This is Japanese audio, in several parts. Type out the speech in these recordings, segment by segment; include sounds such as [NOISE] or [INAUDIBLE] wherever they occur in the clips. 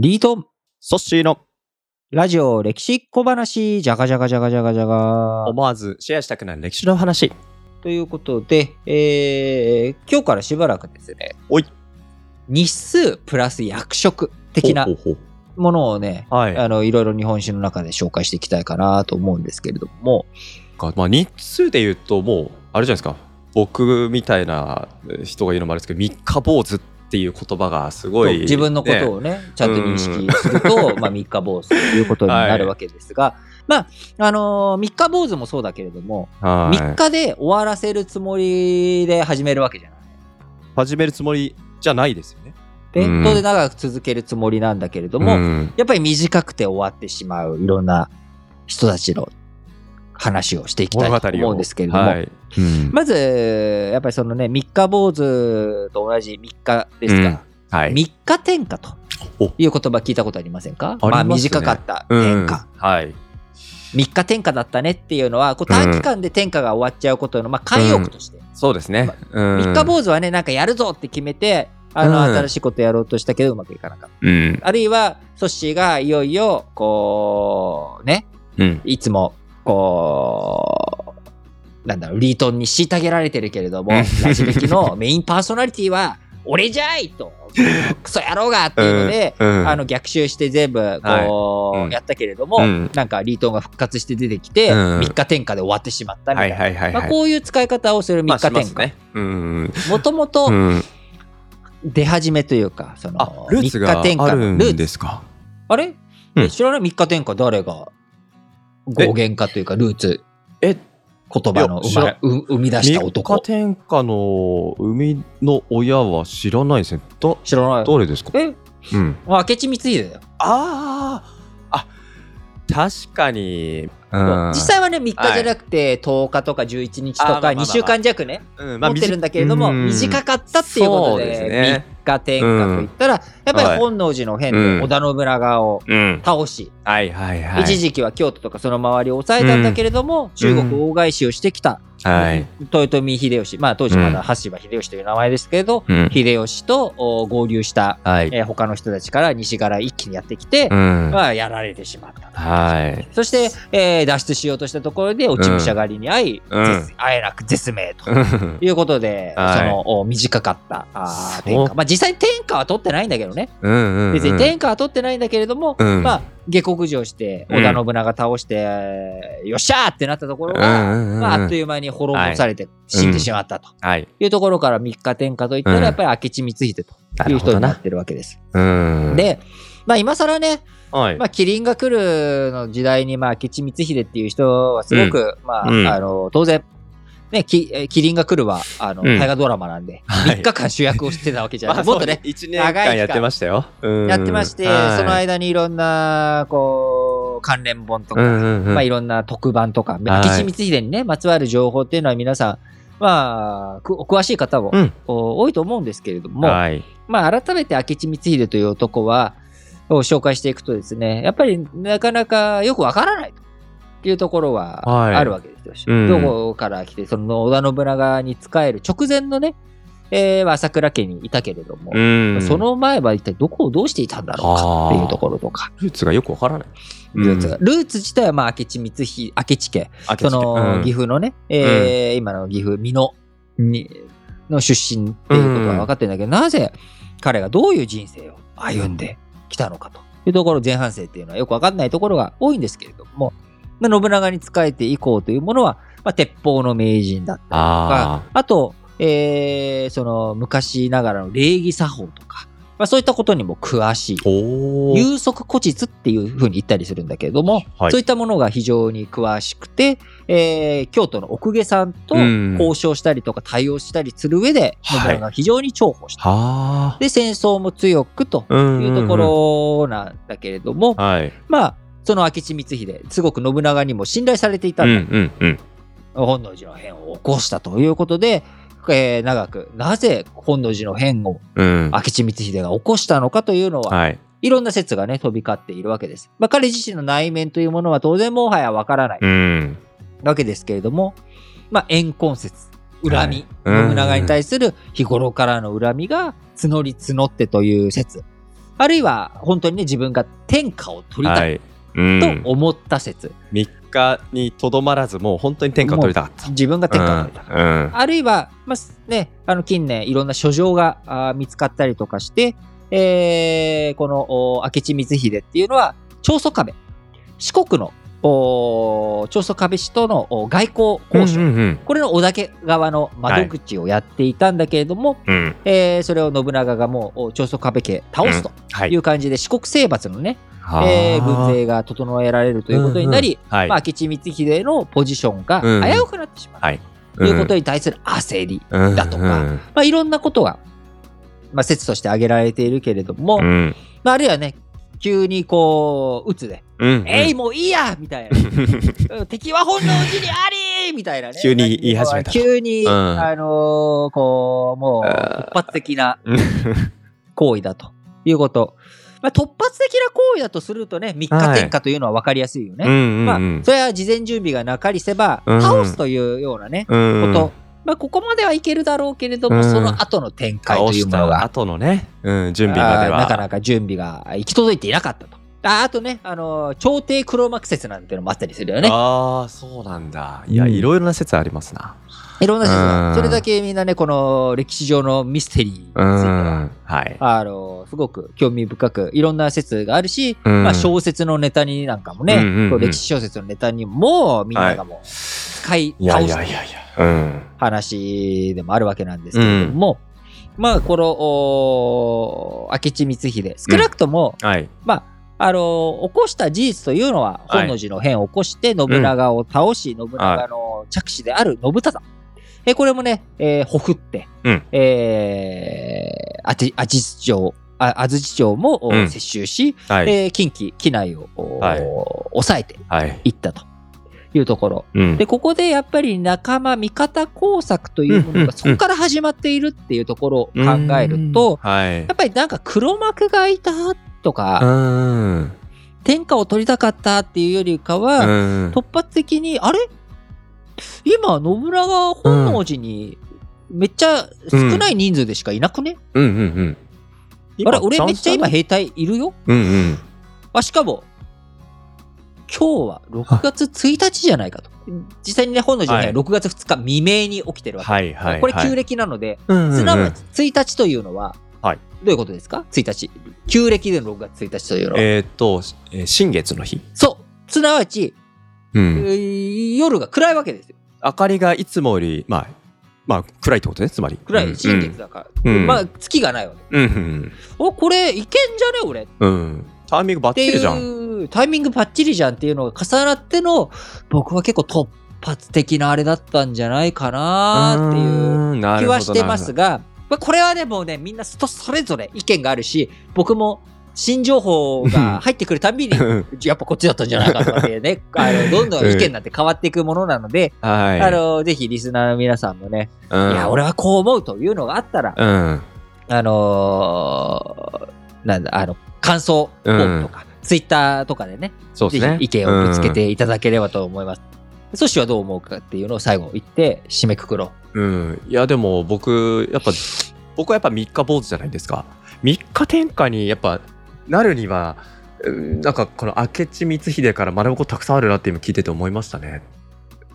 リートン、ソッシーのラジオ歴史小話、じゃがじゃがじゃがじゃがじゃが。思わずシェアしたくなる歴史の話。ということで、えー、今日からしばらくですね、おい日数プラス役職的なほうほうほものをね、い。あの、いろいろ日本史の中で紹介していきたいかなと思うんですけれども、かまあ、日数で言うと、もう、あれじゃないですか。僕みたいな人が言うのもあれですけど、三日坊主っていう言葉がすごい、自分のことをね、ちゃんと認識すると、まあ、三日坊主ということになるわけですが、[LAUGHS] まあ、あのー三日坊主もそうだけれども、はい。3日で終わらせるつもりで始めるわけじゃない。始めるつもりじゃないですよね。伝統で長く続けるつもりなんだけれども、ん。やっぱり短くて終わってしまういろんな人たちの話をしていきたいと思うんですけれども、はいうんまず、やっぱりそのね、三日坊主と同じ3日ですが、はい。三日天下とおいう言葉聞いたことありませんか？ますねまあ短かったうん天下。はい。三日天下だったねっていうのは、こう短期間で天下が終わっちゃうことの、まあ慣用句として。そうですね。うん三日坊主はね、なんかやるぞって決めて、あの、うん新しいことやろうとしたけどうまくいかなかった。うん。あるいは、ソッシーがいよいよ、こう、ね、うん。いつも、こう、なんだろう、リートンに虐げられてるけれども、うんラジ歴のメインパーソナリティは、俺じゃいと、クソ野郎がっていうので、うんあの逆襲して全部こう、はいうんやったけれども、うんなんかリートンが復活して出てきて、うん3日天下で終わってしまったみたはいいな。はいはいはい。まあ、こういう使い方をする3まあ日天下。もともとうん出始めというか、そのあ、ルーツ3が日天下ルーツ。ですか？あれ、知らない ?3 日天下誰が語源かというか、ルーツ、え、言葉の生ま生み出した三男日。天下の生みの親は知らないですね。だ知らない誰ですか？え？うん。明智光秀だよ。あああ確かに。うん。実際はね、3日じゃなくて、10日とか11日とか、あーまあまあまあ。2週間弱ね、うん持ってるんだけれども、うん短かったっていうことですで、ね。3日天下といったら、やっぱはい。り本能寺の変うん。で織田信長をうん。倒し、はいはいはい。一時期は京都とかその周りを抑えたんだけれども、中国大返しをしてきた、はい。豊臣秀吉、まあ当時まだ羽柴秀吉という名前ですけれど、うん。秀吉とお合流した、はい。えー他の人たちから西から一気にやってきて、うん。まあ、やられてしまったと。はい。そして、えー脱出しようとしたところで落ち武者狩りに遭い、うん絶会えなく絶命と。うんいうことで、はいそのお短かったあ天下。まあ実際天下は取ってないんだけどね。うんうん。別に天下は取ってないんだけれども、うんまあ下克上して織田信長倒して、えーよっしゃーってなったところが、うんうんうんまあ、あっという間に滅ぼされて死んでしまったとはい。いうところから三日天下といったら、うんやっぱり明智光秀という。人になってるわけです。うん。、で、まあ今更ね、はい。まあ、キリンが来るの時代に、まあ、明智光秀っていう人はすごく、まあ、うんあの、当然、ね、きえーキリンが来るは、あの、うん大河ドラマなんで、[LAUGHS] はい3日間主役をしてたわけじゃない。まあもっとね、1年間やってましたよ。うんやってまして、はいその間にいろんな、こう、関連本とか、うんうんうん。まあ、いろんな特番とか、はい。明智光秀にね、まつわる情報っていうのは皆さん、まあ、くお詳しい方も、うん。お多いと思うんですけれども、はい。まあ、改めて明智光秀という男は、を紹介していくとですね、やっぱりなかなかよくわからないというところははい。あるわけですよ。うん。どこから来て、その織田信長に仕える直前のね、えー朝倉家にいたけれども、うん。その前は一体どこをどうしていたんだろうかっていうところとか、ルーツがよくわからない。ルーツがルーツ自体はまあ明智光秀、明智家、その岐阜のね、えー今の岐阜、美濃にの出身っていうことは分かってるんだけど、なぜ彼がどういう人生を歩んできたのかと。いうところ、前半生っていうのはよく分かんないところが多いんですけれども、まあ信長に仕えて以降というものは、まあ、鉄砲の名人だったりとか、ああと、えーその昔ながらの礼儀作法とか、まあ、そういったことにも詳しい。有足古実っていうふうに言ったりするんだけれども、はいそういったものが非常に詳しくて、えー京都の奥下さんとうん交渉したりとか対応したりする上で、はい信長が非常に重宝した。はあ。で、戦争も強くとうんいうところなんだけれども、はい。まあ、その明智光秀、すごく信長にも信頼されていたうんだ、んうん。本能寺の変を起こしたということで、えー長く、なぜ本能寺の変をうん。明智光秀が起こしたのかというのは、はい。いろんな説がね、飛び交っているわけです。まあ、彼自身の内面というものは当然もはやわからないうん。わけですけれども、まあ、怨恨説、恨み、はいうん信長に対する日頃からの恨みが募り募ってという説あるいは本当にね自分が天下を取りたい、と思った説、3日にとどまらずもう本当に天下を取りたかった。自分が天下を取りたい、うんあるいは、まあね、あの近年いろんな書状があー見つかったりとかして、えーこのお明智光秀っていうのは長宗我部四国のお長宗我部氏とのお外交交渉、うんうんこれの織田家側の窓口をやっていたんだけれども、うん。うんえーそれを信長がもうお長宗我部家倒すとはい。いう感じで、四国征伐のね、はあえー軍勢が整えられるということになり、うんうんはい。まあ、明智光秀のポジションがうん。危うくなってしまう。はい。ということに対する焦り、うんだとかまあ、いろんなことが、まあ、説として挙げられているけれども、うん。まあ、あるいはね、急にこう、打つで、うんえい、もういいやみたいな。う [LAUGHS] ん敵は本能寺にありみたいなね。急に言い始めた。急に、うん。あのーこう、もう、突発的な行為だということ。まあ、突発的な行為だとするとね、3日天下というのは分かりやすいよね。まあうん、それは事前準備がなかりせば、うん倒すというようなね、うんこと。まあ、ここまではいけるだろうけれども、うん。その後の展開というものが、後のね、うん、準備までは。なかなか準備が行き届いていなかったと。ああとね、あのー朝廷黒幕説なんていうのもあったりするよね。ああそうなんだ。いや、うん。いろいろな説ありますな。いろんな説うん。が。それだけみんなね、この歴史上のミステリーについてうは、ん。はい。あのーすごく興味深く、いろんな説があるし、うん。まあ小説のネタになんかもね、うんうんうん。こう歴史小説のネタにもみんながもう使い。いや倒すいやいやいやうん話でもあるわけなんですけれども、まあこのお明智光秀少なくとも、はい。まああの起こした事実というのははい。本能寺の変を起こして信長を倒し、信長の着手である信忠、えこれもね、えー、ほふって、うん。えー、あて安土城あ安土城も、おうん。接収し、はい。えー近畿畿内を、おはい。抑えてはい。いったというところ。うん。で、ここでやっぱり仲間、味方工作というものがそこから始まっているっていうところを考えると、はい。やっぱりなんか黒幕がいたとか、うん。天下を取りたかったっていうよりかは、うん。突発的に、あれ？今、信長本能寺にめっちゃ少ない人数でしかいなくね、うんうんうん。あれ俺めっちゃ今兵隊いるよ？うんうん。あ、しかも、今日は6月1日じゃないかと。実際にね、本能寺の変は6月2日未明に起きてるわけ。はいはいこれ旧はい暦なので、うんうんうん。すなわち1日というのは、はいどういうことですか ?1 日。旧暦での6月1日というのは。えーっとえー新月の日そう。すなわち、えうんー夜が暗いわけですよ。明かりがいつもよりまあまあ暗いってことねつまり暗い。うん新月だから。うんまあ、月がないわけ。うんうんお、これ、いけんじゃね？俺っうんうんタイミングバッてチリじゃんタイミングバッチリじゃんっていうのが重なっての、僕は結構突発的なあれだったんじゃないかなっていう気はしてますが、まあ、これはね、もうね、みんな人それぞれ意見があるし、僕も新情報が入ってくるたんびに、やっぱこっちだったんじゃないかとかってね、[LAUGHS] あのどんどん意見なんて変わっていくものなので、はい。あのぜひリスナーの皆さんもね、うん。いや、俺はこう思うというのがあったら、うん。あのーなんだ、あの、感想フォームとか、ツイッターとかでね、ぜそうですね。ひ意見をぶつけていただければと思います。ソシはどう思うかっていうのを最後言って締めくくろうん、いやでも僕やっぱ僕はやっぱ三日坊主じゃないですか三日天下にやっぱなるにはうんなんかこの明智光秀から学ぶことたくさんあるなって今聞いてて思いましたね。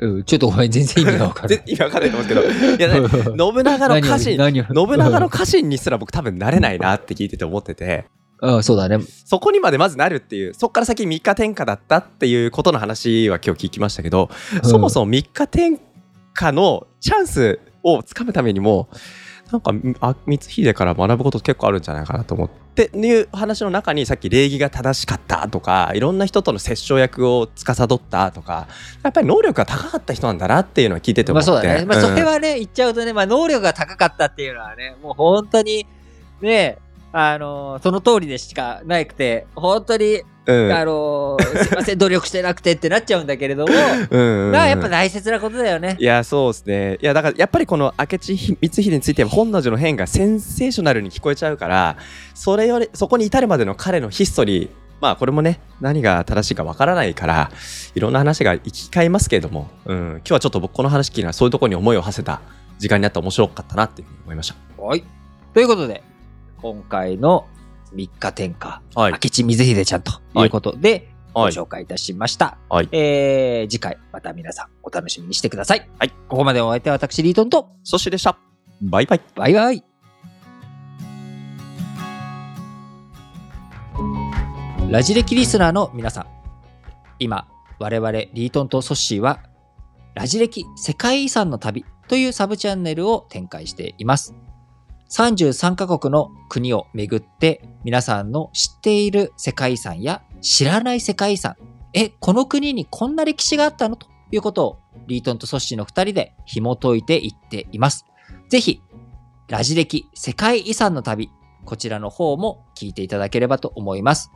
う。うん、ちょっとごめん、全然意味がわからない。で意味わかんないと思うんですけどいや、ね、[LAUGHS] 信長の家臣信長の家臣にすら僕多分なれないなって聞いてて思っててうん、そうだね。そこにまでまずなるっていうそこから先三日天下だったっていうことの話は今日聞きましたけど、そもそも三日天下のチャンスをつかむためにもなんかあ光秀から学ぶこと結構あるんじゃないかなと思って。いう話の中にさっき礼儀が正しかったとかいろんな人との折衝役を司ったとかやっぱり能力が高かった人なんだなっていうのは聞いてて思って、まあそうだね。まあうんそれはね、言っちゃうとね、まあ能力が高かったっていうのはね、もう本当に、ね、あのーその通りでしかなくて、本当に、うんあのーすいません、努力してなくてってなっちゃうんだけれども、うんうんまあやっぱ大切なことだよねい。やそうですねいやだからやっぱりこの明智光秀については本能寺の変がセンセーショナルに聞こえちゃうからそれよりそこに至るまでの彼のヒストリーまあこれもね何が正しいかわからないからいろんな話が行き交いますけれども、うん、今日はちょっと僕この話聞きながらそういうところに思いを馳せた時間になって面白かったなっていうふうに思いました。はい。ということで、今回の三日天下、はい、明智水秀ちゃんということで、ご紹介いたしました。はい、えー、次回、また皆さんお楽しみにしてください。はい。ここまでお相手は私、リートンと、ソシでした。バイバイ。バイバイ。ラジ歴リスナーの皆さん、今、我々リートンとソッシーは、ラジ歴世界遺産の旅というサブチャンネルを展開しています。33カ国の国を巡って皆さんの知っている世界遺産や知らない世界遺産、え、この国にこんな歴史があったのということをリートンとソッシーの2人で紐解いていっています。ぜひ、ラジ歴世界遺産の旅、こちらの方も聞いていただければと思います。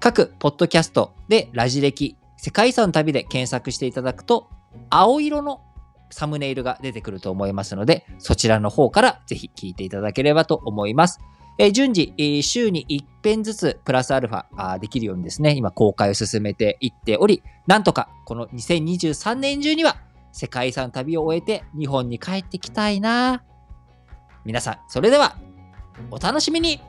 各ポッドキャストでラジ歴世界遺産の旅で検索していただくと、青色のサムネイルが出てくると思いますので、そちらの方からぜひ聞いていただければと思います。え、順次、え、週に1編ずつプラスアルファできるようにですね、今公開を進めていっており、なんとかこの2023年中には世界遺産旅を終えて日本に帰ってきたいな皆さん、それではお楽しみに